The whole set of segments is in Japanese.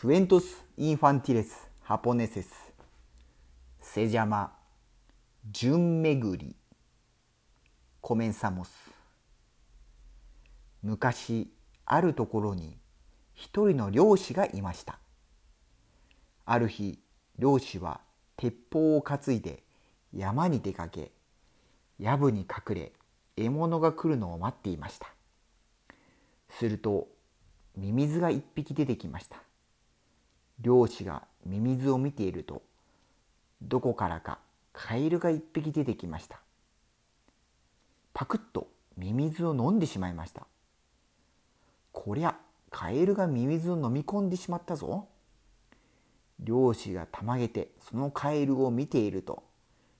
クエントス・インファンティレス・ハポネセスセジャマ順巡りコメンサモス昔あるところに一人の漁師がいましたある日漁師は鉄砲を担いで山に出かけ藪に隠れ獲物が来るのを待っていましたするとミミズが一匹出てきました漁師がミミズを見ているとどこからかカエルが一匹出てきました。パクッとミミズを飲んでしまいました。こりゃカエルがミミズを飲み込んでしまったぞ。漁師がたまげてそのカエルを見ていると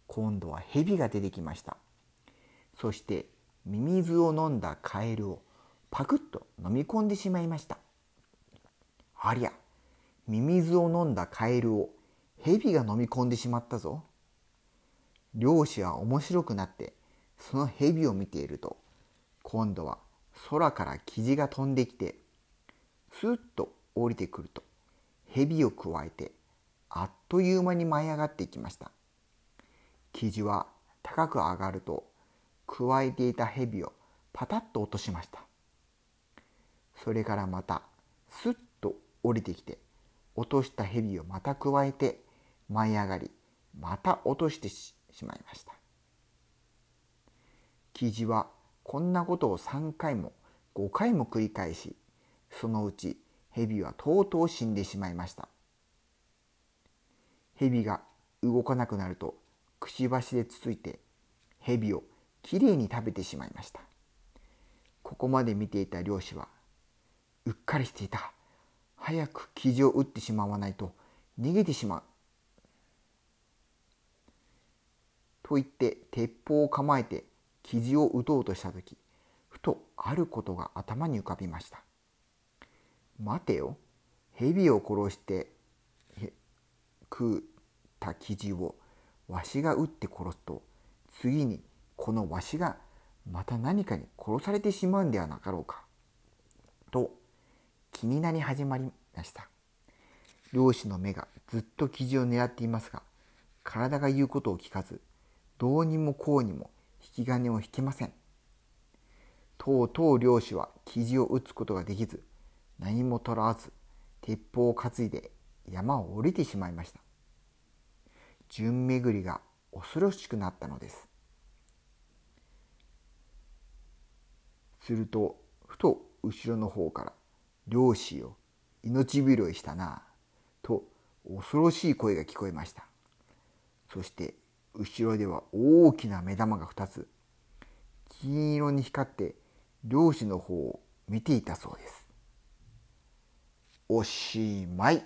今度はヘビが出てきました。そしてミミズを飲んだカエルをパクッと飲み込んでしまいました。ありゃミミズを飲んだカエルをヘビが飲み込んでしまったぞ。漁師は面白くなってそのヘビを見ていると今度は空からキジが飛んできてスッと降りてくるとヘビをくわえてあっという間に舞い上がっていきました。キジは高く上がるとくわえていたヘビをパタッと落としました。それからまたスッと降りてきて落とした蛇をまた加えて舞い上がりまた落としてしまいました。記事はこんなことを3回も5回も繰り返しそのうち蛇はとうとう死んでしまいました。蛇が動かなくなるとくちばしでつついて蛇をきれいに食べてしまいました。ここまで見ていた漁師はうっかりしていた。早く生地を打ってしまわないと逃げてしまう。と言って鉄砲を構えて生地を打とうとした時ふとあることが頭に浮かびました。待てよ蛇を殺して食った生地をわしが打って殺すと次にこのわしがまた何かに殺されてしまうんではなかろうか。と気になり始まりました。漁師の目がずっと生地を狙っていますが、体が言うことを聞かず、どうにもこうにも引き金を引けません。とうとう漁師は生地を打つことができず、何も取らず、鉄砲を担いで山を降りてしまいました。順巡りが恐ろしくなったのです。すると、ふと後ろの方から漁師よ命拾いしたなと恐ろしい声が聞こえました。そして後ろでは大きな目玉が2つ金色に光って漁師の方を見ていたそうです。おしまい。